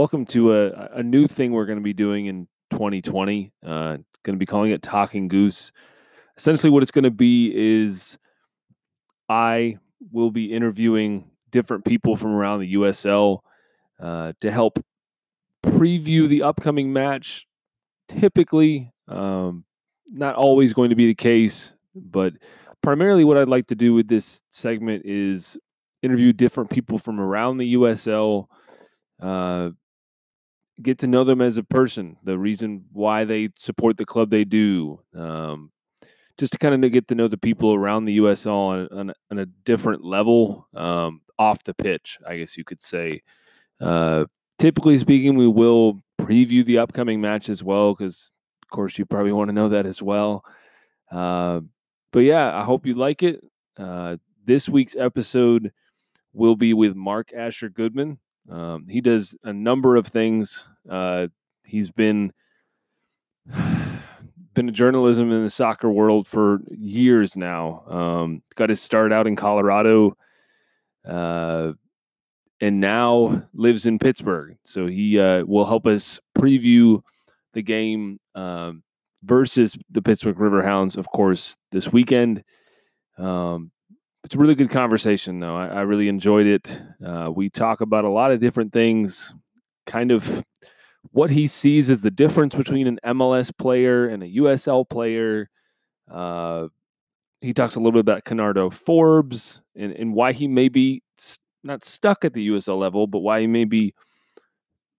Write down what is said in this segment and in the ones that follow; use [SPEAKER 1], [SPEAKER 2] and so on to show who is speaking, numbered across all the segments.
[SPEAKER 1] welcome to a, a new thing we're going to be doing in 2020. Uh, going to be calling it Talking Goose. Essentially, what it's going to be is I will be interviewing different people from around the USL uh, to help preview the upcoming match. Typically, um, not always going to be the case, but primarily what I'd like to do with this segment is interview different people from around the USL, uh, get to know them as a person, the reason why they support the club they do, um, just to kind of get to know the people around the USL on, on, on a different level um, off the pitch, I guess you could say. Uh, typically speaking, we will preview the upcoming match as well, because of course you probably want to know that as well. Uh, but yeah, I hope you like it. Uh, this week's episode will be with Mark Asher Goodman. Um, he does a number of things. Uh, he's been been a journalism in the soccer world for years now. Um, got his start out in Colorado, uh, and now lives in Pittsburgh. So he uh, will help us preview the game um, versus the Pittsburgh Riverhounds, of course, this weekend. Um, it's a really good conversation, though. I, I really enjoyed it. Uh, we talk about a lot of different things, kind of what he sees as the difference between an MLS player and a USL player. Uh, he talks a little bit about Kenardo Forbes and, and why he may be not stuck at the USL level, but why he may be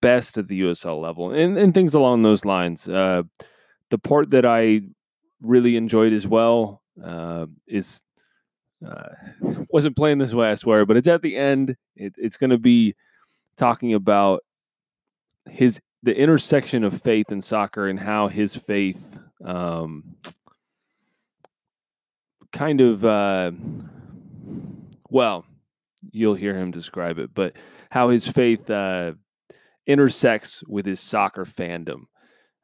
[SPEAKER 1] best at the USL level and, and things along those lines. Uh, the part that I really enjoyed as well uh, is uh, wasn't playing this way, I swear, but it's at the end. It, it's going to be talking about his the intersection of faith and soccer and how his faith um, kind of uh, well you'll hear him describe it but how his faith uh, intersects with his soccer fandom.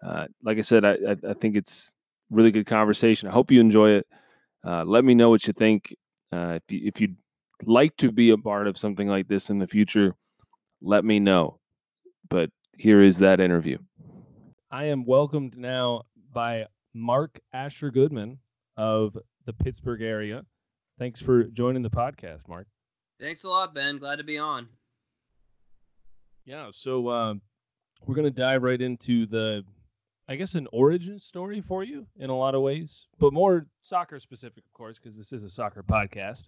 [SPEAKER 1] Uh, like i said I, I, think it's really good conversation. I hope you enjoy it. Uh, let me know what you think uh, if, you, if you'd like to be a part of something like this in the future let me know but here is that interview. I am welcomed now by Mark Asher Goodman of the Pittsburgh area. Thanks for joining the podcast, Mark.
[SPEAKER 2] Thanks a lot, Ben. Glad to be on.
[SPEAKER 1] Yeah, so uh, we're going to dive right into the, I guess, an origin story for you in a lot of ways, but more soccer specific, of course, because this is a soccer podcast.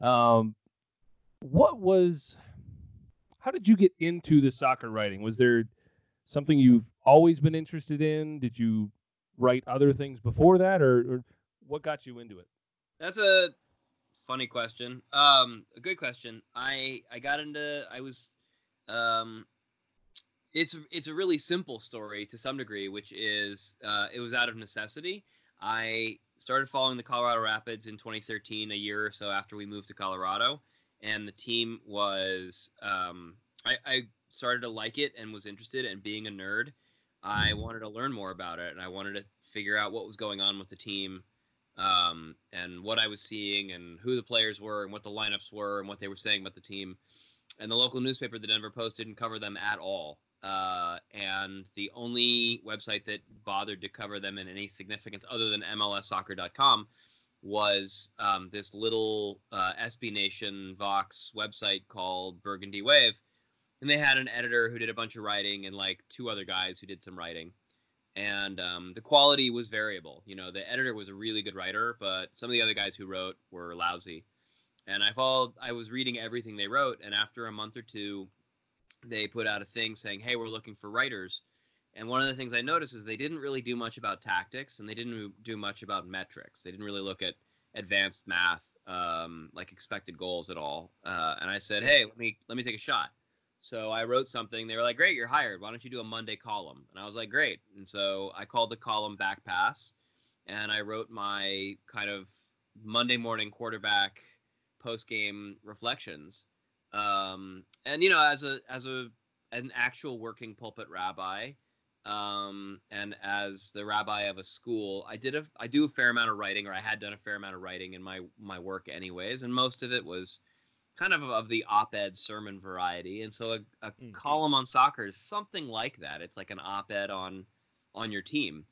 [SPEAKER 1] Um, what was how did you get into the soccer writing? Was there something you've always been interested in? Did you write other things before that, or, or what got you into it?
[SPEAKER 2] That's a funny question. Um, a good question. I I got into I was um, it's it's a really simple story to some degree, which is uh, it was out of necessity. I started following the Colorado Rapids in 2013, a year or so after we moved to Colorado, and the team was um, I, I started to like it and was interested. And being a nerd, I mm-hmm. wanted to learn more about it, and I wanted to figure out what was going on with the team, um, and what I was seeing, and who the players were, and what the lineups were, and what they were saying about the team. And the local newspaper, the Denver Post, didn't cover them at all. Uh, and the only website that bothered to cover them in any significance other than MLSsoccer.com was um, this little uh, SB Nation Vox website called Burgundy Wave, and they had an editor who did a bunch of writing and like two other guys who did some writing, and um, the quality was variable. You know, the editor was a really good writer, but some of the other guys who wrote were lousy. And I followed. I was reading everything they wrote, and after a month or two, they put out a thing saying, "Hey, we're looking for writers." And one of the things I noticed is they didn't really do much about tactics and they didn't do much about metrics. They didn't really look at advanced math, um, like expected goals at all. Uh, and I said, hey, let me let me take a shot. So I wrote something. They were like, great, you're hired. Why don't you do a Monday column? And I was like, great. And so I called the column Back Pass, and I wrote my kind of Monday morning quarterback post game reflections. Um, and you know, as a as a an actual working pulpit rabbi, um, and as the rabbi of a school, I did a I do a fair amount of writing, or I had done a fair amount of writing in my my work anyways, and most of it was kind of of the op-ed sermon variety, and so a, a
[SPEAKER 3] Mhm.
[SPEAKER 2] column on soccer is something like that. It's like an op-ed on on your team.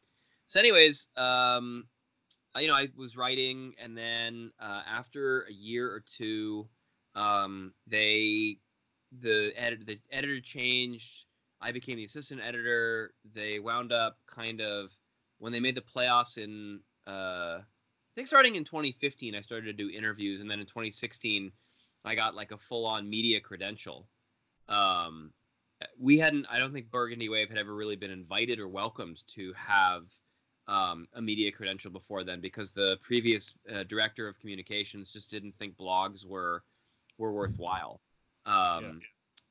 [SPEAKER 2] So, anyways, um, I- you know, I was writing, and then uh, after a year or two, um, they the edit the editor changed. I became the assistant editor. They wound up kind of when they made the playoffs in uh, I think starting in 2015, I started to do interviews, and then in 2016, I got like a full-on media credential. Um, we hadn't. I don't think Burgundy Wave had ever really been invited or welcomed to have um, a media credential before then, because the previous uh, director of communications just didn't think blogs were were worthwhile. Um,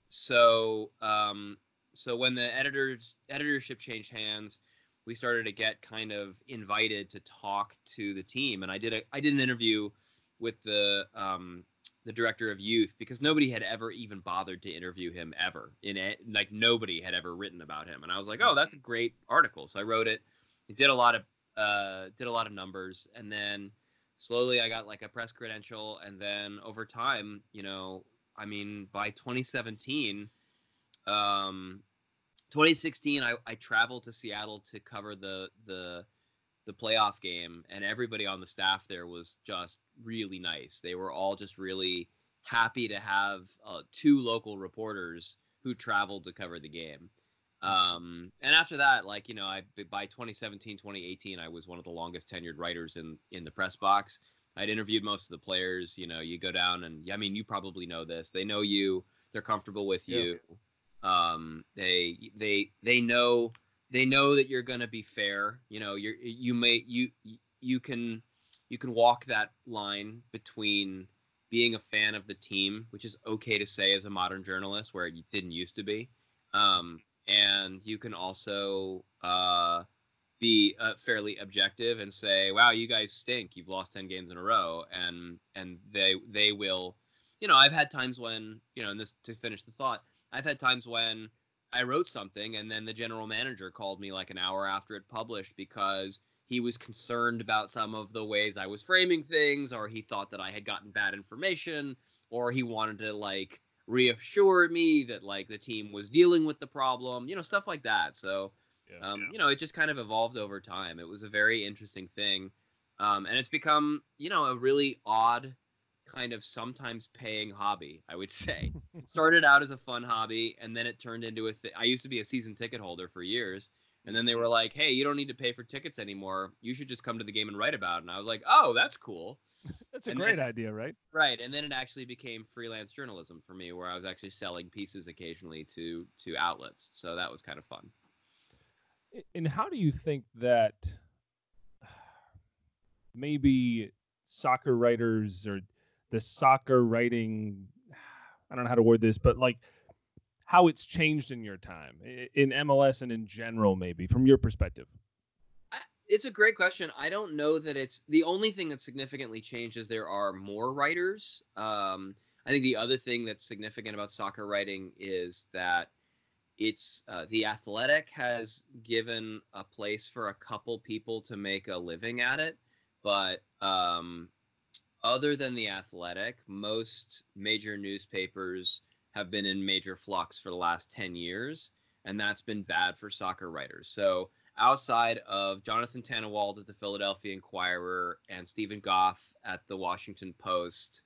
[SPEAKER 2] So, um, so when the editors editorship changed hands, we started to get kind of invited to talk to the team, and I did a I did an interview with the um, the director of youth because nobody had ever even bothered to interview him ever in it like nobody had ever written about him. And i was like oh that's a great article. So i wrote it. It did a lot of uh did a lot of numbers. And then slowly i got like a press credential and then over time you know i mean by 2017 um 2016 i i traveled to seattle to cover the the the playoff game and everybody on the staff there was just really nice. They were all just really happy to have uh, two local reporters who traveled to cover the game um, and after that like you know i by 2017 2018 i was one of the longest tenured writers in in the press box i'd interviewed most of the players you know you go down and i mean you probably know this they know you they're comfortable with
[SPEAKER 3] Yeah.
[SPEAKER 2] you um, they they they know they know that you're going to be fair you know you're you may you you can you can walk that line between being a fan of the team which is okay to say as a modern journalist where it didn't used to be um, and you can also uh, be uh, fairly objective and say wow you guys stink. You've lost 10 games in a row. And and they they will you know i've had times when you know and this to finish the thought i've had times when I wrote something, and then the general manager called me like an hour after it published because he was concerned about some of the ways I was framing things, or he thought that I had gotten bad information, or he wanted to like reassure me that like the team was dealing with the problem, you know, stuff like that. So,
[SPEAKER 3] Yeah.
[SPEAKER 2] um, you know, it just kind of evolved over time. It was a very interesting thing, um, and it's become, you know, a really odd kind of sometimes paying hobby. I would say it started out as a fun hobby and then it turned into a th- i used to be a season ticket holder for years and then they were like hey you don't need to pay for tickets anymore you should just come to the game and write about it and i was like oh that's cool
[SPEAKER 1] That's a
[SPEAKER 2] And
[SPEAKER 1] great
[SPEAKER 2] then-
[SPEAKER 1] idea, right?
[SPEAKER 2] right and then it actually became freelance journalism for me where i was actually selling pieces occasionally to to outlets so that was kind of fun
[SPEAKER 1] And how do you think that maybe soccer writers or the soccer writing, I don't know how to word this, but like how it's changed in your time in MLS and in general, maybe from your perspective?
[SPEAKER 2] It's a great question. I don't know that it's the only thing that's significantly changed is there are more writers. Um, I think the other thing that's significant about soccer writing is that it's uh, the athletic has given a place for a couple people to make a living at it, but um, other than the athletic, most major newspapers have been in major flux for the last 10 years, and that's been bad for soccer writers. So outside of Jonathan Tannenwald at the Philadelphia Inquirer and Steven Goff at the Washington Post.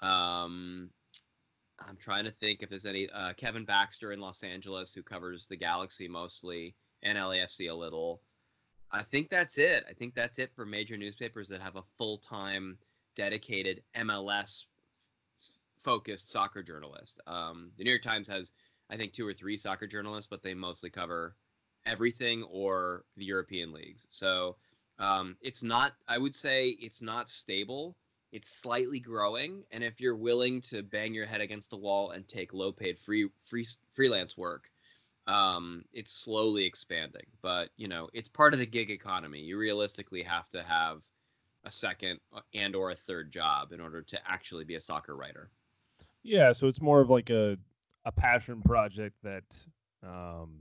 [SPEAKER 2] Um, I'm trying to think if there's any uh, Kevin Baxter in Los Angeles who covers the Galaxy mostly and LAFC a little. I think that's it. I think that's it for major newspapers that have a full time dedicated MLS focused soccer journalist. Um, the New York Times has, I think, two or three soccer journalists, but they mostly cover everything or the European leagues. So um, it's not, I would say, it's not stable. It's slightly growing, and if you're willing to bang your head against the wall and take low-paid free, free freelance work, um, it's slowly expanding. But you know, it's part of the gig economy. You realistically have to have a second and or a third job in order to actually be a soccer writer.
[SPEAKER 1] Yeah, so it's more of like a a passion project that um,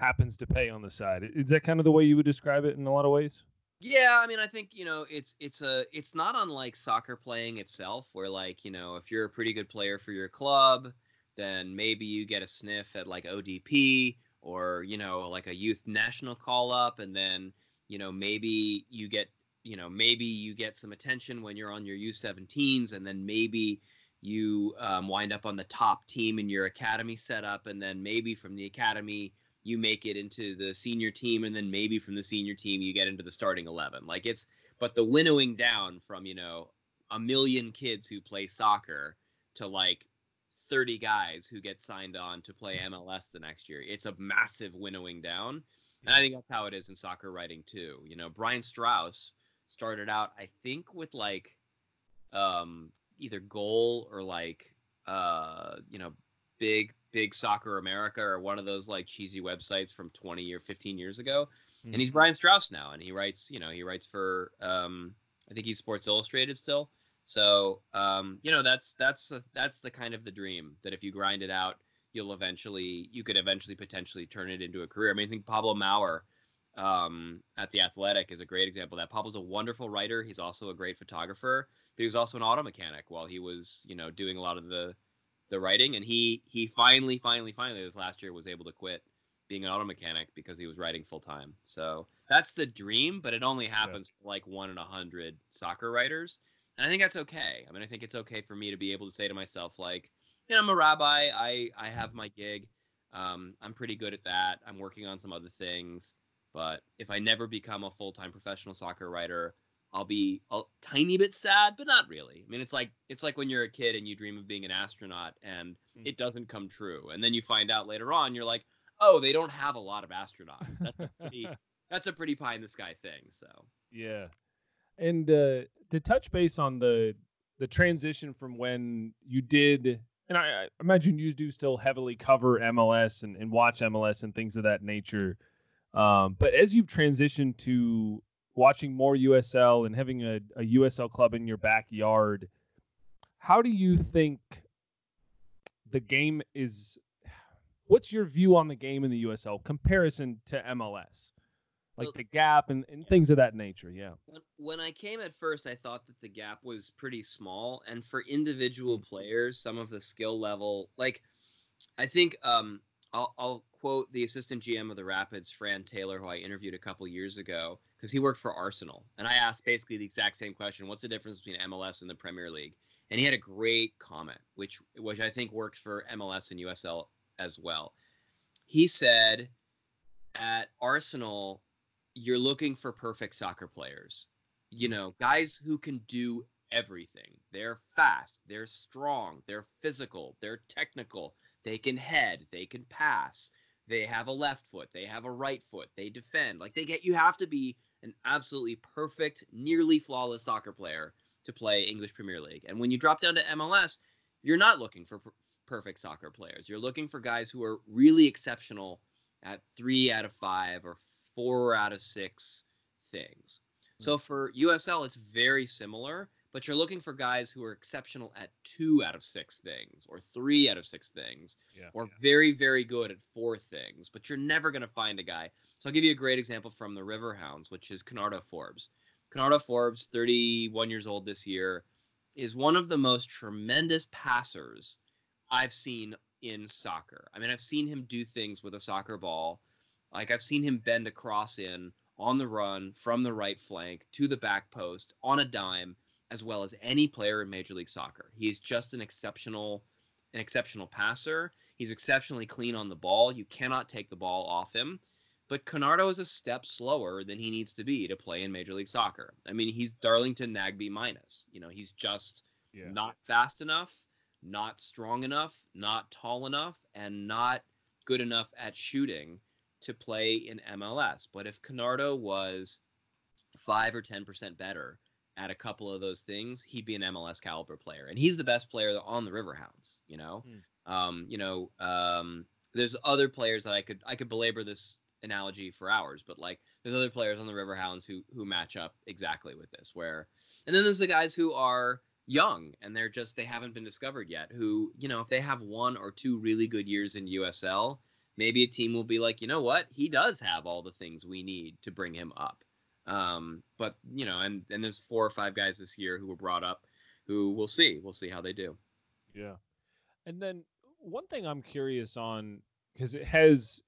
[SPEAKER 1] happens to pay on the side. Is that kind of the way you would describe it in a lot of ways?
[SPEAKER 2] Yeah, I mean, I think you know it's it's a it's not unlike soccer playing itself, where like you know if you're a pretty good player for your club, then maybe you get a sniff at like ODP or you know like a youth national call up, and then you know maybe you get you know maybe you get some attention when you're on your U17s, and then maybe you um, wind up on the top team in your academy setup, and then maybe from the academy you make it into the senior team and then maybe from the senior team you get into the starting 11 like it's but the winnowing down from you know a million kids who play soccer to like 30 guys who get signed on to play MLS the next year it's a massive winnowing down. And i think that's how it is in soccer writing too. You know brian Straus started out i think with like um either goal or like uh you know big big soccer america or one of those like cheesy websites from 20 or 15 years ago. Mm-hmm. and he's brian straus now and he writes you know he writes for um i think he's sports illustrated still. So um you know that's that's that's the kind of the dream that if you grind it out you'll eventually you could eventually potentially turn it into a career. I mean i think pablo maurer um, at the athletic is a great example that. Pablo's a wonderful writer. He's also a great photographer but he was also an auto mechanic while he was you know doing a lot of the the writing, and he he finally, finally, finally this last year was able to quit being an auto mechanic because he was writing full time. So that's the dream, but it only happens yeah. for like one in a hundred soccer writers, and I think that's okay. I mean, I think it's okay for me to be able to say to myself like, you know, I'm a rabbi. I I have my gig. Um, I'm pretty good at that. I'm working on some other things, but if I never become a full time professional soccer writer, I'll be a tiny bit sad, but not really. I mean, it's like it's like when you're a kid and you dream of being an astronaut and mm. it doesn't come true, and then you find out later on you're like, oh, they don't have a lot of astronauts. That's a pretty, that's a pretty pie in the sky thing. So
[SPEAKER 1] yeah, and uh, to touch base on the the transition from when you did, and I, I imagine you do still heavily cover MLS and, and watch MLS and things of that nature. Um, but as you've transitioned to watching more USL and having a, a USL club in your backyard, how do you think the game is? What's your view on the game in the USL comparison to MLS? Like the gap and, and things of that nature, yeah.
[SPEAKER 2] When I came at first, I thought that the gap was pretty small, and for individual mm. players, some of the skill level, like I think um, I'll, I'll quote the assistant GM of the Rapids, Fran Taylor, who I interviewed a couple years ago because he worked for Arsenal. And I asked basically the exact same question what's the difference between MLS and the Premier League? And he had a great comment, which, which I think works for MLS and USL as well. He said, at Arsenal, you're looking for perfect soccer players. You mm. know, guys who can do everything. They're fast, they're strong, they're physical, they're technical, they can head, they can pass, they have a left foot, they have a right foot, they defend. Like they get you have to be an absolutely perfect, nearly flawless soccer player to play English Premier League. And when you drop down to MLS, you're not looking for per- perfect soccer players. You're looking for guys who are really exceptional at three out of five or four out of six things. So hmm. for USL, it's very similar, but you're looking for guys who are exceptional at two out of six things or three out of six things yeah, or yeah. very, very good at four things, but you're never going to find a guy so I'll give you a great example from the Riverhounds, which is Kenardo Forbes. Kenardo Forbes, 31 years old this year, is one of the most tremendous passers I've seen in soccer. I mean, I've seen him do things with a soccer ball. Like I've seen him bend a cross in on the run from the right flank to the back post on a dime, as well as any player in Major League Soccer. He is just an exceptional, an exceptional passer. He's exceptionally clean on the ball. You cannot take the ball off him. But Kenardo is a step slower than he needs to be to play in Major League Soccer. I mean, he's Darlington Nagbe minus. You know, he's just yeah. not fast enough, not strong enough, not tall enough, and not good enough at shooting to play in MLS. But if Kenardo was five or ten percent better at a couple of those things, he'd be an MLS caliber player. And he's the best player on the Riverhounds, you know? Mm. Um, you know, um, there's other players that I could I could belabor this analogy for hours, but like there's other players on the Riverhounds who who match up exactly with this. Where and then there's the guys who are young and they're just they haven't been discovered yet. Who you know if they have one or two really good years in USL, maybe a team will be like, you know what, he does have all the things we need to bring him up. Um, but you know, and and there's four or five guys this year who were brought up, who we'll see. We'll see how they do.
[SPEAKER 1] Yeah, and then one thing I'm curious on because it has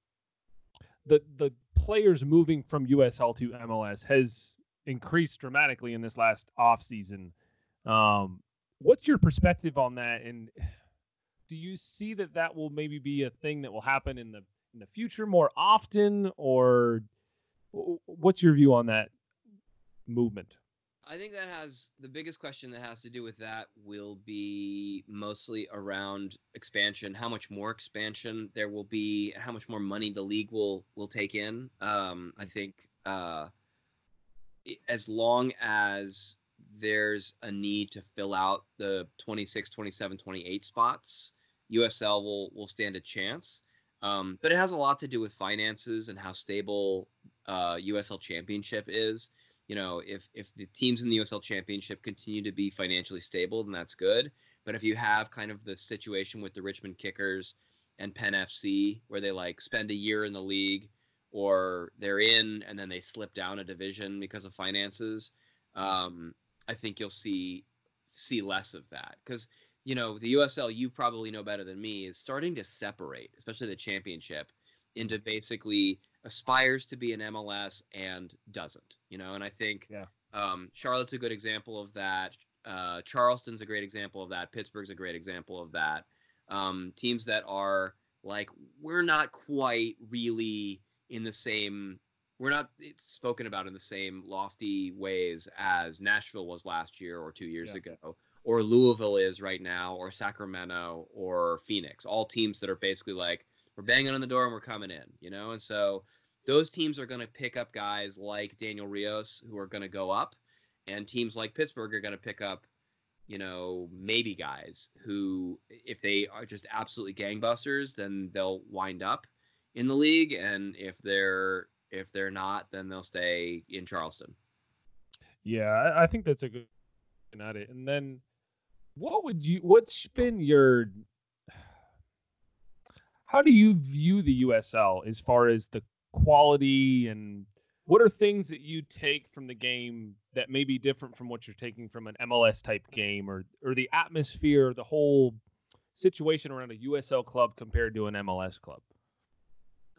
[SPEAKER 1] the the players moving from USL to MLS has increased dramatically in this last off season. Um, what's your perspective on that? And do you see that that will maybe be a thing that will happen in the in the future more often, or what's your view on that movement?
[SPEAKER 2] I think that has the biggest question that has to do with that will be mostly around expansion, how much more expansion there will be, how much more money the league will will take in. Um, I think uh, as long as there's a need to fill out the 26, 27, 28 spots, USL will will stand a chance. Um, but it has a lot to do with finances and how stable uh, USL Championship is you know, if if the teams in the USL Championship continue to be financially stable, then that's good. But if you have kind of the situation with the Richmond Kickers and Penn FC, where they like spend a year in the league, or they're in and then they slip down a division because of finances, um, I think you'll see see less of that because you know the USL you probably know better than me is starting to separate, especially the championship, into basically aspires to be an MLS and doesn't. You know, and I think
[SPEAKER 1] yeah.
[SPEAKER 2] um, Charlotte's a good example of that. Uh, Charleston's a great example of that. Pittsburgh's a great example of that. Um, teams that are like we're not quite really in the same. We're not spoken about in the same lofty ways as Nashville was last year or two years yeah. ago, or Louisville is right now, or Sacramento or Phoenix. All teams that are basically like we're banging on the door and we're coming in, you know? And so those teams are going to pick up guys like Daniel Rios who are going to go up, and teams like Pittsburgh are going to pick up, you know, maybe guys who, if they are just absolutely gangbusters, then they'll wind up in the league, and if they're if they're not, then they'll stay in Charleston.
[SPEAKER 1] Yeah, I think that's a good at it. And then, what would you? What's been your how do you view the USL as far as the quality and what are things that you take from the game that may be different from what you're taking from an MLS type game or or the atmosphere, the whole situation around a USL club compared to an MLS club?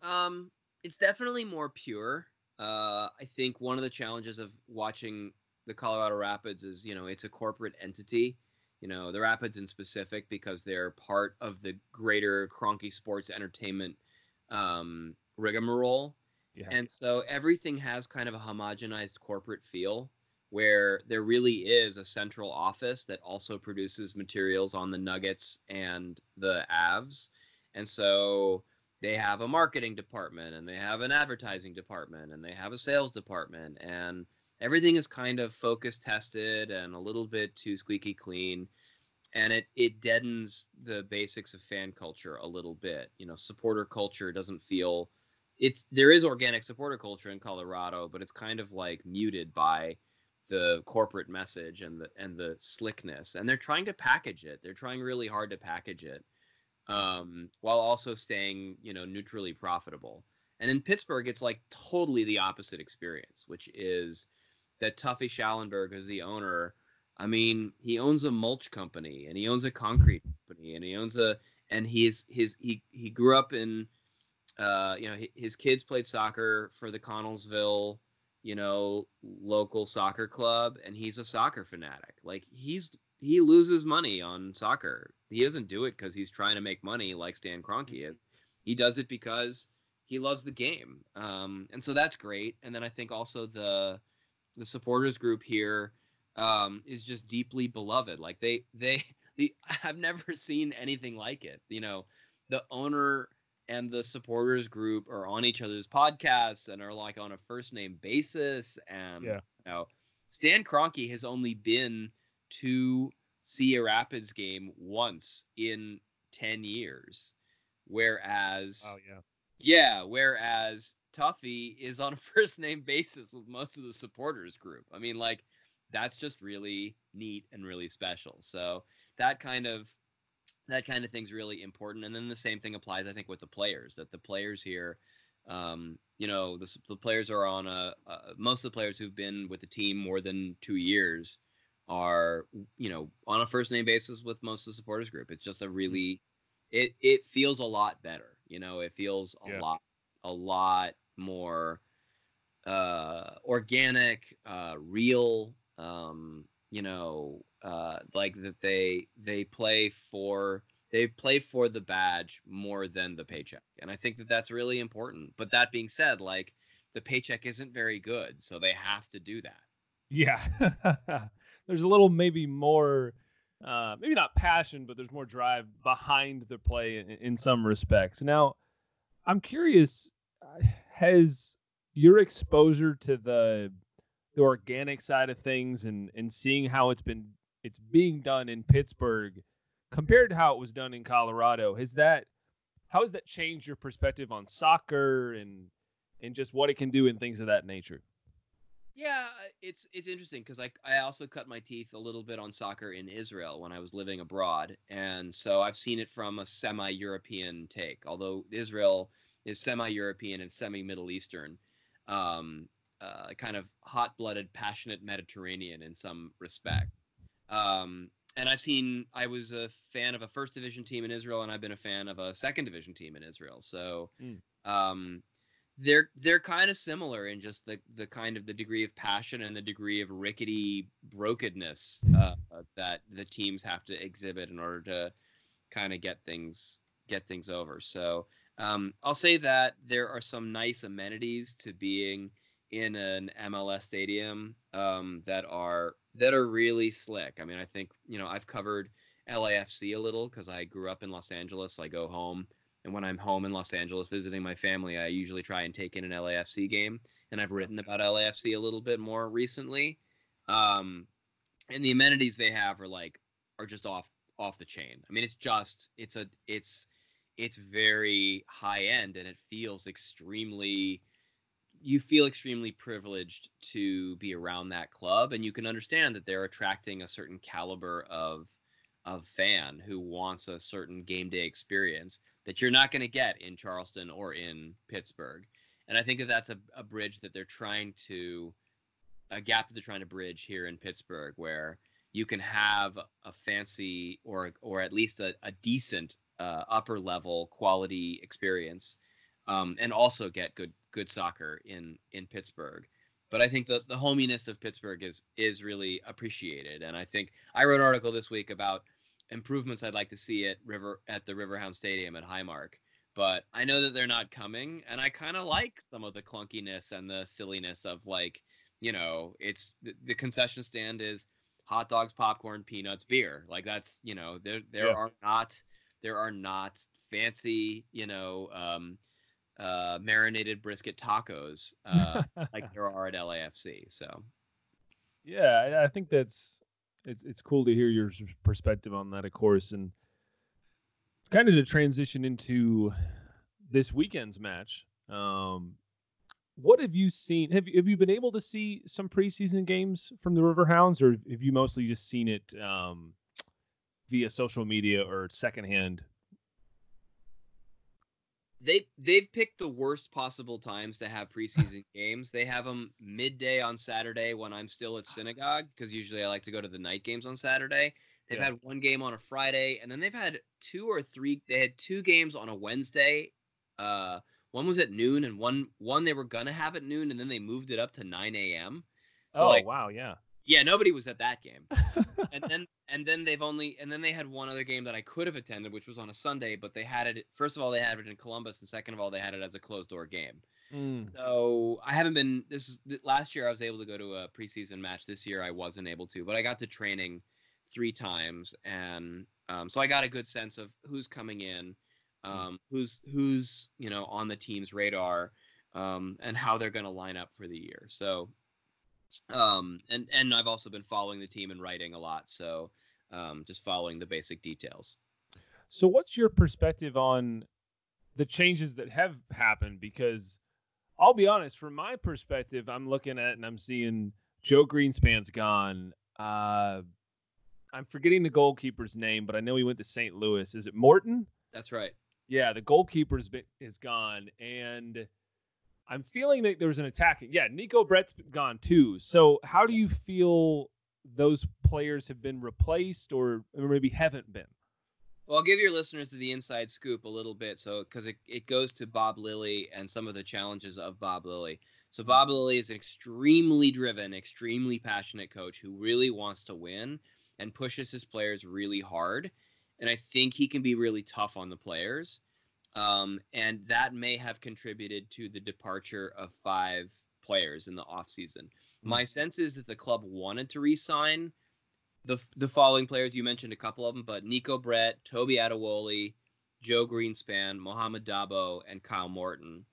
[SPEAKER 2] Um, it's definitely more pure. Uh, I think one of the challenges of watching the Colorado Rapids is, you know, it's a corporate entity you know the Rapids in specific because they're part of the greater Kroenke Sports Entertainment um, rigmarole. Yeah. And so everything has kind of a homogenized corporate feel where there really is a central office that also produces materials on the Nuggets and the Avs. And so they have a marketing department and they have an advertising department and they have a sales department and everything is kind of focus tested and a little bit too squeaky clean and it it deadens the basics of fan culture a little bit. You know supporter culture doesn't feel it's there is organic supporter culture in colorado but it's kind of like muted by the corporate message and the and the slickness and they're trying to package it. They're trying really hard to package it um, while also staying you know neutrally profitable. And in pittsburgh it's like totally the opposite experience which is that Tuffy Schallenberg is the owner. I mean, he owns a mulch company and he owns a concrete company and he owns a and he's his he he grew up in uh you know his kids played soccer for the Connellsville you know local soccer club and he's a soccer fanatic. Like he's he loses money on soccer. He doesn't do it because he's trying to make money like Stan Kroenke he does it because he loves the game. Um and so that's great. And then I think also the the supporters group here um, is just deeply beloved. Like they they the I've never seen anything like it. You know, the owner and the supporters group are on each other's podcasts and are like on a first name basis. And yeah. you know, Stan Kroenke has only been to see a Rapids game once in ten years, whereas
[SPEAKER 1] oh yeah,
[SPEAKER 2] yeah, whereas Tuffy is on a first name basis with most of the supporters group. I mean, like that's just really neat and really special. So that kind of that kind of thing's really important. And then the same thing applies, I think, with the players. That the players here, Um, you know, the, the players are on a uh, most of the players who've been with the team more than two years are you know on a first name basis with most of the supporters group. It's just a
[SPEAKER 1] Mm-hmm.
[SPEAKER 2] really it it feels a lot better. You know, it feels a
[SPEAKER 1] Yeah.
[SPEAKER 2] lot a lot more uh organic, uh real, um, you know, uh like that they they play for they play for the badge more than the paycheck. And I think that that's really important. But that being said, like the paycheck isn't very good, so they have to do that.
[SPEAKER 1] Yeah. there's a little maybe more uh maybe not passion, but there's more drive behind the play in, in some respects. Now, I'm curious has your exposure to the the organic side of things and and seeing how it's been it's being done in Pittsburgh compared to how it was done in Colorado, has that how has that changed your perspective on soccer and and just what it can do and things of that nature?
[SPEAKER 2] Yeah, uh, it's it's interesting because I I also cut my teeth a little bit on soccer in Israel when I was living abroad, and so I've seen it from a semi-European take. Although Israel is semi-European and semi-Middle Eastern, um, uh, kind of hot-blooded, passionate Mediterranean in some respect. Um, and I've seen I was a fan of a first division team in Israel, and I've been a fan of a second division team in Israel. So.
[SPEAKER 1] Mm.
[SPEAKER 2] Um, they're they're kind of similar in just the the kind of the degree of passion and the degree of rickety brokenness uh, that the teams have to exhibit in order to kind of get things get things over. So um, I'll say that there are some nice amenities to being in an MLS stadium um, that are that are really slick. I mean, I think you know I've covered LAFC a little because I grew up in Los Angeles. I go home and when I'm home in Los Angeles visiting my family, I usually try and take in an LAFC game. And I've written about LAFC a little bit more recently. Um, and the amenities they have are like are just off off the chain. I mean, it's just it's a it's it's very high end and it feels extremely you feel extremely privileged to be around that club and you can understand that they're attracting a certain caliber of of fan who wants a certain game day experience that you're not going to get in Charleston or in Pittsburgh. And I think that that's a, a bridge that they're trying to, a gap that they're trying to bridge here in Pittsburgh, where you can have a fancy or or at least a, a decent uh, upper level quality experience, um, and also get good good soccer in in Pittsburgh. But I think the the hominess of Pittsburgh is is really appreciated, and I think I wrote an article this week about improvements I'd like to see at River at the Riverhound Stadium at Highmark. But I know that they're not coming, and I kind of like some of the clunkiness and the silliness of like, you know, it's the, the concession stand is hot dogs, popcorn, peanuts, beer. Like that's you know there there
[SPEAKER 1] Yeah.
[SPEAKER 2] are not there are not fancy you know um, uh, marinated brisket tacos uh, like there are at LAFC. So
[SPEAKER 1] Yeah, I- I think that's it's it's cool to hear your perspective on that, of course, and kind of to transition into this weekend's match. Um, what have you seen? Have you have you been able to see some preseason games from the Riverhounds, or have you mostly just seen it um, via social media or secondhand?
[SPEAKER 2] they they've picked the worst possible times to have preseason games. They have them midday on Saturday when I'm still at synagogue because usually I like to go to the night games on Saturday. They've
[SPEAKER 1] Yeah.
[SPEAKER 2] had one game on a Friday, and then they've had two or three. They had two games on a Wednesday. Uh, one was at noon, and one one they were gonna have at noon, and then they moved it up to 9 a.m. So
[SPEAKER 1] oh
[SPEAKER 2] like,
[SPEAKER 1] wow, yeah.
[SPEAKER 2] Yeah, nobody was at that game. and then and then they've only and then they had one other game that I could have attended, which was on a Sunday, but they had it. First of all, they had it in Columbus, and second of all, they had it as a closed door game.
[SPEAKER 1] Mm,
[SPEAKER 2] So I haven't been. This is last year I was able to go to a preseason match. This year I wasn't able to, but I got to training three times, and um, so I got a good sense of who's coming in, um, who's who's you know on the team's radar, um, and how they're going to line up for the year. So, um, and and I've also been following the team and writing a lot, so um, just following the basic details.
[SPEAKER 1] So, what's your perspective on the changes that have happened? Because I'll be honest, from my perspective, I'm looking at and I'm seeing Joe Greenspan's gone. Uh, I'm forgetting the goalkeeper's name, but I know he went to St. Louis. Is it Morton?
[SPEAKER 2] That's right.
[SPEAKER 1] Yeah, the goalkeeper's been, is gone, and I'm feeling that there was an attacking. Yeah, Neco Brett's gone too. So how do you feel those players have been replaced or, or maybe haven't been?
[SPEAKER 2] Well, I'll give your listeners the inside scoop a little bit, so because it, it goes to Bob Lilley and some of the challenges of Bob Lilley. So Bob Lilley is an extremely driven, extremely passionate coach who really wants to win and pushes his players really hard. And I think he can be really tough on the players. Um, and that may have contributed to the departure of five players in the offseason. Mm-hmm. My sense is that the club wanted to re-sign the the following players. You mentioned a couple of them, but Neco Brett, Tobi Adewole, Joe Greenspan, Mohamed Dabo, and Kyle Morton.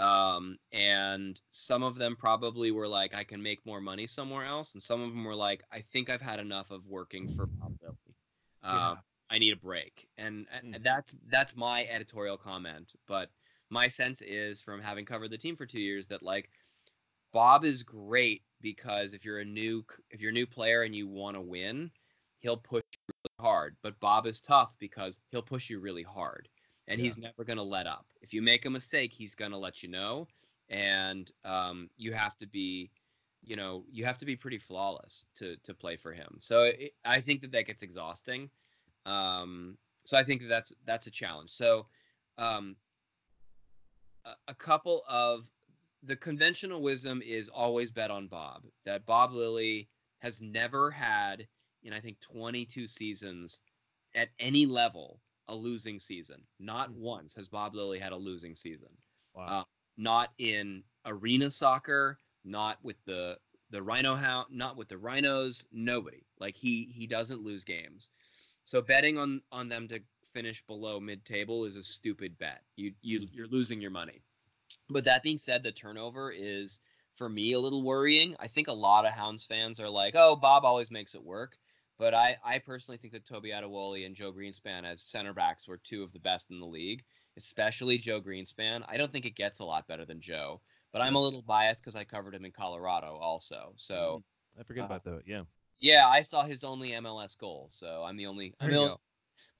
[SPEAKER 2] Um, and some of them probably were like, I can make more money somewhere else, and some of them were like, I think I've had enough of working for Bob Lilley. Uh, yeah. I need a break, and, mm. and that's that's my editorial comment. But my sense is, from having covered the team for two years, that like Bob is great because if you're a new if you're a new player and you want to win, he'll push you really hard. But Bob is tough because he'll push you really hard, and yeah. he's never going to let up. If you make a mistake, he's going to let you know, and um, you have to be, you know, you have to be pretty flawless to to play for him. So it, I think that that gets exhausting. Um, so I think that's that's a challenge. So um, a, a couple of the conventional wisdom is always bet on Bob. That Bob Lilley has never had in I think 22 seasons at any level a losing season. Not mm-hmm. once has Bob Lilley had a losing season. Wow. Uh, not in arena soccer, not with the the Rhino Hound, not with the Rhinos. Nobody. Like he he doesn't lose games. So betting on on them to finish below mid table is a stupid bet. You you mm-hmm. you're losing your money. But that being said, the turnover is for me a little worrying. I think a lot of Hounds fans are like, "Oh, Bob always makes it work." But I, I personally think that Tobi Adewole and Joe Greenspan as center backs were two of the best in the league, especially Joe Greenspan. I don't think it gets a lot better than Joe, but I'm a little biased because I covered him in Colorado also. So
[SPEAKER 1] mm, I forget uh, about that. Yeah.
[SPEAKER 2] Yeah, I saw his only MLS goal, so I'm the only. I'm the only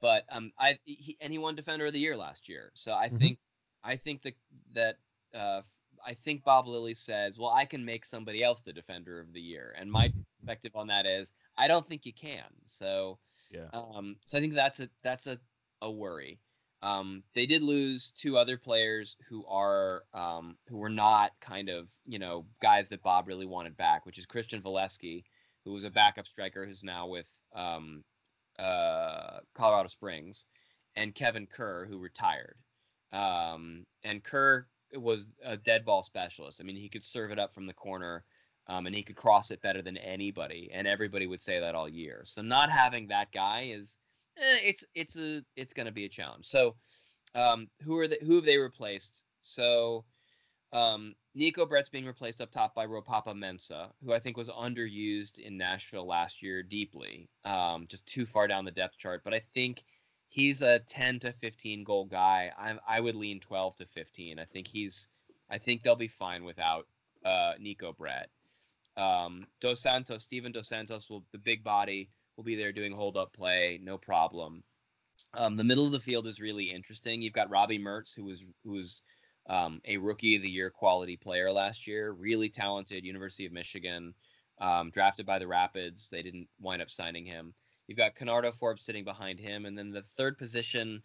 [SPEAKER 2] but um, I he, and he won Defender of the Year last year, so I mm-hmm. think I think that that uh, I think Bob Lilley says, well, I can make somebody else the defender of the year. And my perspective on that is, I don't think you can. So, yeah. Um, so I think that's a that's a, a worry. Um, they did lose two other players who are um, who were not kind of you know guys that Bob really wanted back, which is Christian Volesky, who was a backup striker who's now with um, uh, Colorado Springs, and Kevin Kerr, who retired. Um, and Kerr was a dead ball specialist. I mean, he could serve it up from the corner, um, and he could cross it better than anybody, and everybody would say that all year. So not having that guy is, eh, it's it's a it's going to be a challenge. So, um, who are the, who have they replaced? So, um, Neco Brett's being replaced up top by Ropapa Mensah, who I think was underused in Nashville last year deeply, um, just too far down the depth chart. But I think he's a 10 to 15 goal guy. I I would lean 12 to 15. I think he's I think they'll be fine without uh, Neco Brett. Um, Dos Santos, Steevan Dos Santos will the big body will be there doing hold up play, no problem. Um, the middle of the field is really interesting. You've got Robbie Mertz, who was who was um, a rookie of the year quality player last year, really talented, University of Michigan, um, drafted by the Rapids. They didn't wind up signing him. You've got Kenardo Forbes sitting behind him, and then the third position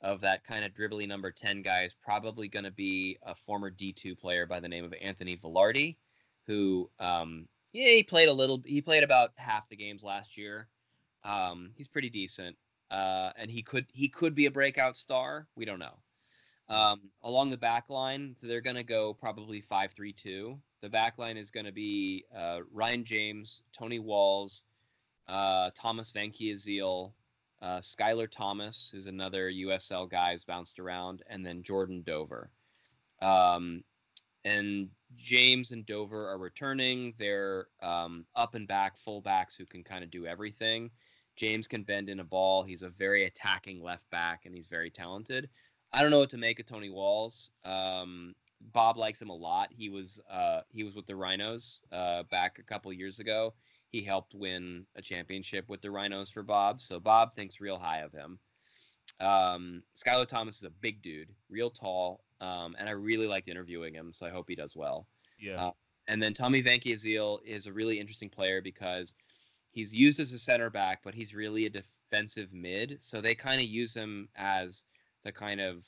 [SPEAKER 2] of that kind of dribbly number 10 guy is probably going to be a former D2 player by the name of Anthony Velarde, who um, yeah, he played a little he played about half the games last year. Um, he's pretty decent. Uh, and he could he could be a breakout star. We don't know. Um, along the back line, so they're going to go probably 5-3-2. The back line is going to be uh, Ryan James, Tony Walls, uh, Thomas Vancaeyezeele, uh, Skylar Thomas, who's another USL guy who's bounced around, and then Jordan Dover. Um, and James and Dover are returning. They're um, up and back fullbacks who can kind of do everything. James can bend in a ball. He's a very attacking left back, and he's very talented. I don't know what to make of Tony Walls. Um, Bob likes him a lot. He was uh, he was with the Rhinos uh, back a couple years ago he helped win a championship with the Rhinos for Bob. So Bob thinks real high of him. um, Skylar Thomas is a big dude, real tall, um, and I really liked interviewing him, so I hope he does well.
[SPEAKER 1] Yeah.
[SPEAKER 2] Uh, and then Tommy Vancaeyezeele is a really interesting player because he's used as a center back, but he's really a defensive mid. So they kind of use him as the kind of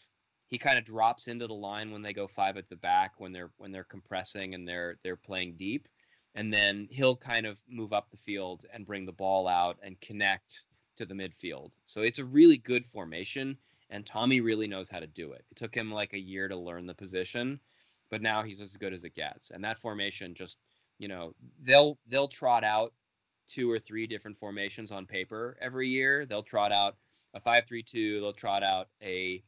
[SPEAKER 2] he kind of drops into the line when they go five at the back when they're when they're compressing and they're they're playing deep, and then he'll kind of move up the field and bring the ball out and connect to the midfield. So it's a really good formation, and Tommy really knows how to do it. It took him like a year to learn the position, but now he's as good as it gets. And that formation just, you know, they'll they'll trot out two or three different formations on paper every year. They'll trot out a five-three-two. They'll trot out a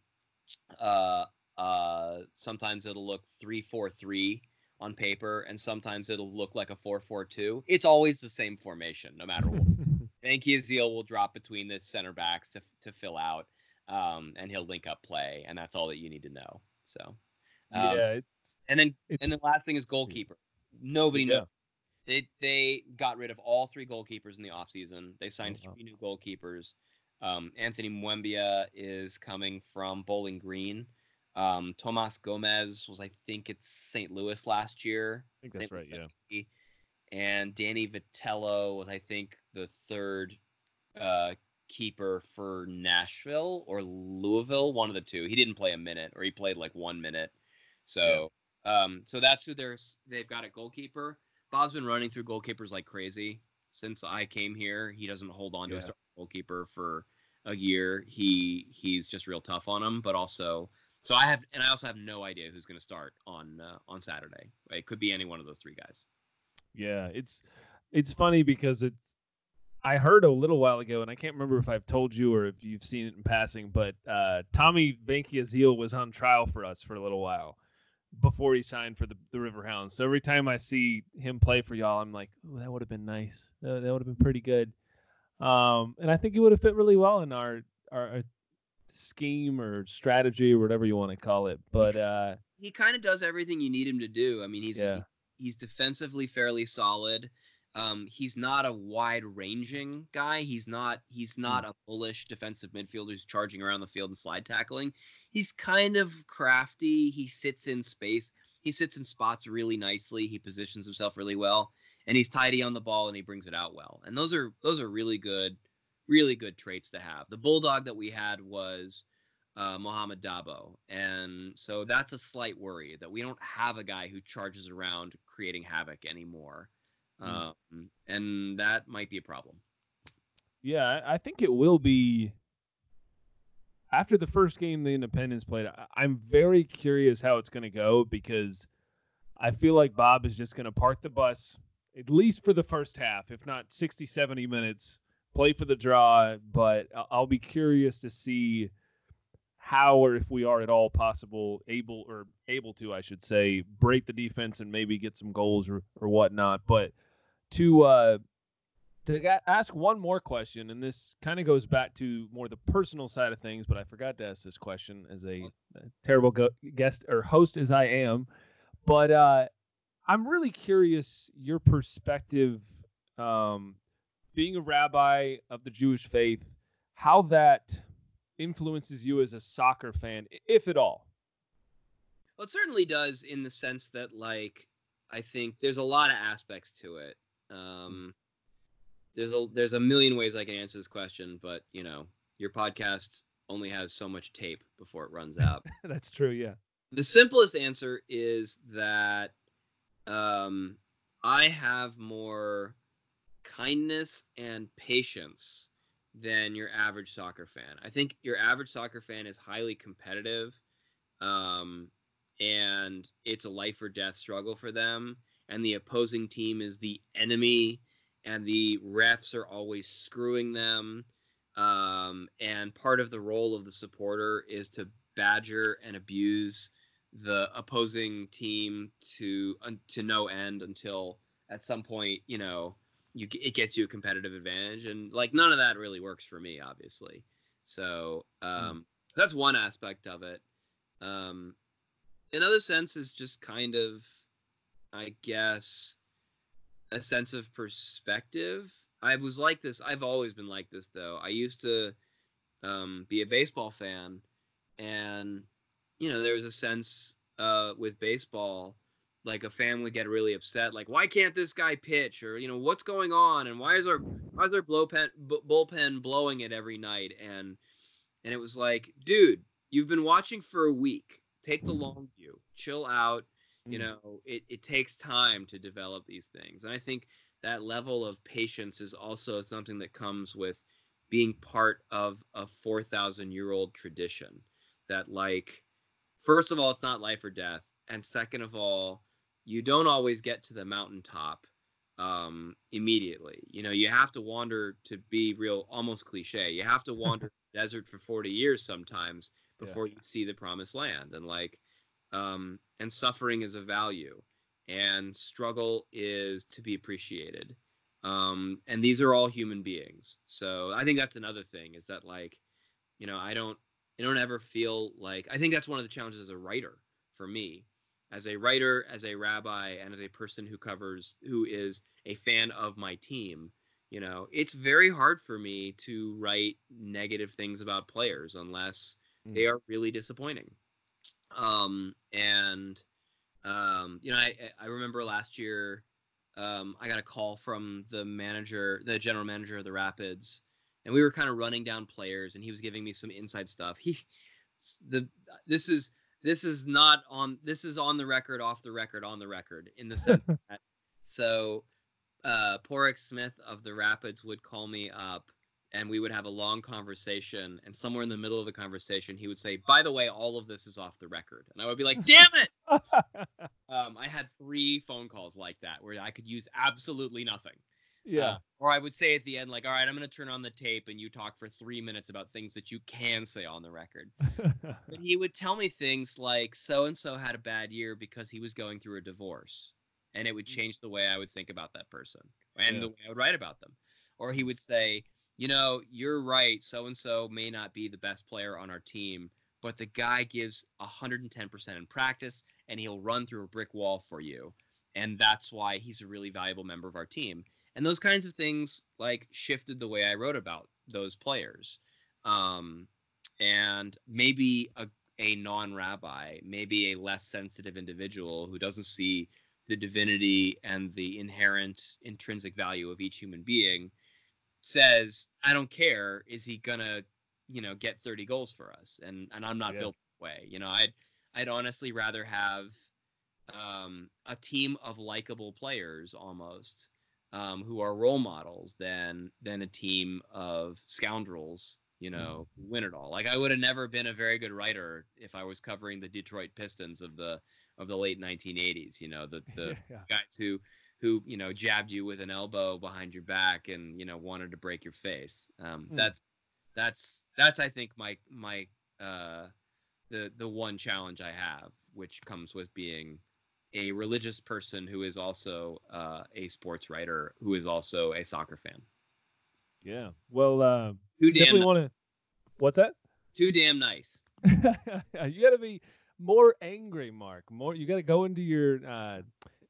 [SPEAKER 2] uh uh sometimes it'll look three-four-three on paper and sometimes it'll look like a 4-4-2. It's always the same formation no matter what. Vancaeyezeele will drop between the center backs to to fill out, um, and he'll link up play, and that's all that you need to know. So, um,
[SPEAKER 1] yeah.
[SPEAKER 2] And then and the last thing is goalkeeper. Nobody
[SPEAKER 1] Yeah.
[SPEAKER 2] knows. They they got rid of all three goalkeepers in the offseason. They signed
[SPEAKER 1] Oh, wow.
[SPEAKER 2] three new goalkeepers. Um, Anthony Mwembia is coming from Bowling Green. Um, Tomas Gomez was, I think, it's St. Louis last year
[SPEAKER 1] I think that's
[SPEAKER 2] Same
[SPEAKER 1] right. Yeah.
[SPEAKER 2] and Danny Vitello was, I think, the third uh, keeper for Nashville or Louisville, one of the two. He didn't play a minute, or he played like one minute. So, um, so that's who they're they've got at goalkeeper. Bob's been running through goalkeepers like crazy since I came here. He doesn't hold on to a
[SPEAKER 1] Yeah.
[SPEAKER 2] starting goalkeeper for a year. He he's just real tough on him, but also. So I have, and I also have no idea who's going to start on uh, on Saturday. It could be any one of those three guys.
[SPEAKER 1] Yeah, it's it's funny because it's I heard a little while ago, and I can't remember if I've told you or if you've seen it in passing, but uh, Tommy Vancaeyezeele was on trial for us for a little while before he signed for the, the River Hounds. So every time I see him play for y'all, I'm like, oh, that would have been nice. That, that would have been pretty good. Um, and I think he would have fit really well in our, our our scheme or strategy or whatever you want to call it. But uh,
[SPEAKER 2] he kind of does everything you need him to do. I mean, he's
[SPEAKER 1] Yeah.
[SPEAKER 2] he's defensively fairly solid. Um, he's not a wide ranging guy. He's not he's not a bullish defensive midfielder who's charging around the field and slide tackling. He's kind of crafty. He sits in space. He sits in spots really nicely. He positions himself really well, and he's tidy on the ball and he brings it out well. And those are those are really good, really good traits to have. The bulldog that we had was uh, Mohamed Dabo. And so that's a slight worry that we don't have a guy who charges around creating havoc anymore.
[SPEAKER 1] Mm.
[SPEAKER 2] Um, and that might be a problem.
[SPEAKER 1] Yeah, I think it will be. After the first game the Independents played, I'm very curious how it's going to go because I feel like Bob is just going to park the bus, at least for the first half, if not 60, 70 minutes, play for the draw. But I'll be curious to see how or if we are at all possible able or able to, I should say, break the defense and maybe get some goals or, or whatnot. But to uh, to ask one more question, and this kind of goes back to more the personal side of things, but I forgot to ask this question as a, a terrible go- guest or host as I am. But uh, I'm really curious your perspective, um, being a rabbi of the Jewish faith, how that influences you as a soccer fan, if at all.
[SPEAKER 2] Well, it certainly does in the sense that, like, I think there's a lot of aspects to it. Um, there's a there's a million ways I can answer this question, but you know, your podcast only has so much tape before it runs out.
[SPEAKER 1] That's true, yeah.
[SPEAKER 2] the simplest answer is that um, I have more kindness and patience than your average soccer fan. I think your average soccer fan is highly competitive, um, and it's a life or death struggle for them. And the opposing team is the enemy, and the refs are always screwing them. Um, and part of the role of the supporter is to badger and abuse the opposing team to un, to no end until at some point you know you it gets you a competitive advantage and like none of that really works for me obviously. So um that's one aspect of it. Um another sense is just kind of i guess a sense of perspective. I was like this i've always been like this though. I used to um, be a baseball fan, and you know there was a sense uh, with baseball like a fan would get really upset like why can't this guy pitch? or you know what's going on? and why is our why is our bullpen bullpen blowing it every night? and and it was like dude you've been watching for a week. Take the long view. Chill out. You
[SPEAKER 1] Mm.
[SPEAKER 2] know it, it takes time to develop these things. and i think that level of patience is also something that comes with being part of a 4000 year old tradition that like first of all it's not life or death. And second of all you don't always get to the mountaintop um, immediately. You know you have to wander to be real almost cliche you have to wander the desert for 40 years sometimes
[SPEAKER 1] Yeah.
[SPEAKER 2] before you see the promised land. And like um, and suffering is a value and struggle is to be appreciated. Um, and these are all human beings. So i think that's another thing is that like you know i don't i don't ever feel like i think that's one of the challenges as a writer for me as a writer as a rabbi and as a person who covers who is a fan of my team you know it's very hard for me to write negative things about players unless
[SPEAKER 1] Mm.
[SPEAKER 2] they are really disappointing um and um you know i i remember last year um i got a call from the manager the general manager of the rapids and we were kind of running down players and he was giving me some inside stuff. He the this is this is not on this is on the record off the record on the record in the sense that so uh Pádraig Smith of the Rapids would call me up and we would have a long conversation and somewhere in the middle of the conversation he would say by the way all of this is off the record. And I would be like damn it! Um I had three phone calls like that where I could use absolutely nothing
[SPEAKER 1] yeah.
[SPEAKER 2] uh, or I would say at the end, like, all right, I'm going to turn on the tape and you talk for three minutes about things that you can say on the record. But he would tell me things like, so and so had a bad year because he was going through a divorce. And it would change the way I would think about that person and
[SPEAKER 1] Yeah.
[SPEAKER 2] the way I would write about them. Or he would say, you know, you're right. So and so may not be the best player on our team, but the guy gives 110% in practice and he'll run through a brick wall for you. And that's why he's a really valuable member of our team and those kinds of things like shifted the way I wrote about those players. Um, and maybe a, a non-rabbi, maybe a less sensitive individual who doesn't see the divinity and the inherent intrinsic value of each human being says, I don't care, is he gonna, you know, get 30 goals for us? And and I'm not
[SPEAKER 1] Yeah.
[SPEAKER 2] built that way. You know, I'd I'd honestly rather have um, a team of likable players almost um, who are role models than than a team of scoundrels you know who win it all like i would have never been a very good writer if i was covering the detroit pistons of the of the late 1980s you know the the
[SPEAKER 1] yeah.
[SPEAKER 2] guys who who you know jabbed you with an elbow behind your back and you know wanted to break your face um,
[SPEAKER 1] Hmm.
[SPEAKER 2] that's that's that's i think my my uh the the one challenge i have which comes with being a religious person who is also uh, a sports writer who is also a soccer fan
[SPEAKER 1] Yeah. Well, uh,
[SPEAKER 2] too damn
[SPEAKER 1] want to. What's that?
[SPEAKER 2] too damn nice
[SPEAKER 1] you got to be more angry, Mark. More. You got to go into your uh,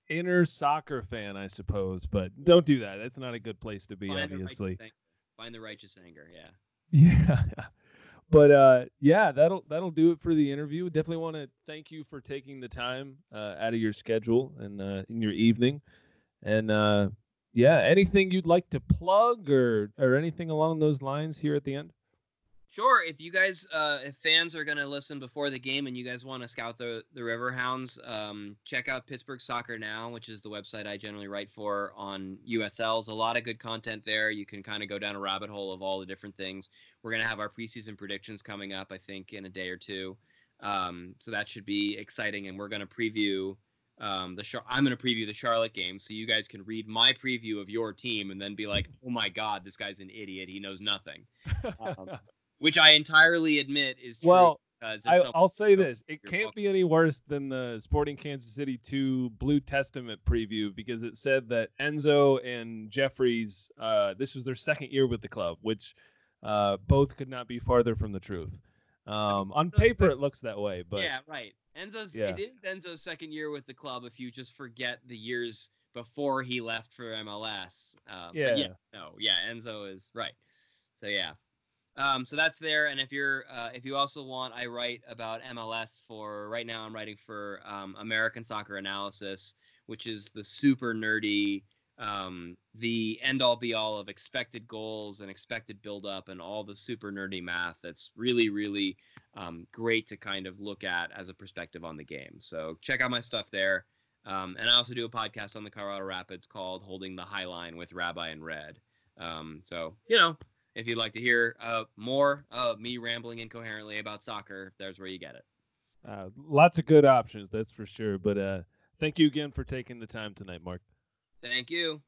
[SPEAKER 1] inner soccer fan, I suppose. But don't do that. That's not a good place to be,
[SPEAKER 2] Find the
[SPEAKER 1] obviously.
[SPEAKER 2] anger. find the righteous anger yeah
[SPEAKER 1] Yeah. But uh, yeah, that'll that'll do it for the interview. Definitely want to thank you for taking the time uh, out of your schedule and uh, in your evening. And uh, yeah, anything you'd like to plug or or anything along those lines here at the end?
[SPEAKER 2] Sure. If you guys, uh, if fans are gonna listen before the game and you guys want to scout the the Riverhounds, um, check out Pittsburgh Soccer Now, which is the website I generally write for on USL's. A lot of good content there. You can kind of go down a rabbit hole of all the different things. We're gonna have our preseason predictions coming up, I think, in a day or two. Um, so that should be exciting, and we're gonna preview. Um, the Char- I'm going to preview the Charlotte game, so you guys can read my preview of your team and then be like, "Oh my God, this guy's an idiot. He knows nothing." Um, which I entirely admit is true.
[SPEAKER 1] well,
[SPEAKER 2] because
[SPEAKER 1] I, I'll say this: it can't
[SPEAKER 2] welcome.
[SPEAKER 1] be any worse than the Sporting Kansas City 2 Blue Testament preview because it said that Enzo and Jeffries, uh, this was their second year with the club, which uh, both could not be farther from the truth. Um, on paper, it looks that way, but
[SPEAKER 2] yeah, right. Enzo's
[SPEAKER 1] Yeah.
[SPEAKER 2] it is Enzo's second year with the club. If you just forget the years before he left for MLS, um, but
[SPEAKER 1] Yeah.
[SPEAKER 2] no, yeah, Enzo is right. So yeah, Um, so that's there, and if you're uh, if you also want, I write about MLS for right now. I'm writing for um, American Soccer Analysis, which is the super nerdy, um, the end all be all of expected goals and expected build up and all the super nerdy math. That's really really um, great to kind of look at as a perspective on the game. So check out my stuff there. Um, and I also do a podcast on the Colorado Rapids called "Holding the High Line" with Rabbi and Red. Um, so you know if you'd like to hear uh, more of me rambling incoherently about soccer, there's where you get it.
[SPEAKER 1] Uh, lots of good options, that's for sure. But uh, thank you again for taking the time tonight, Mark.
[SPEAKER 2] Thank you.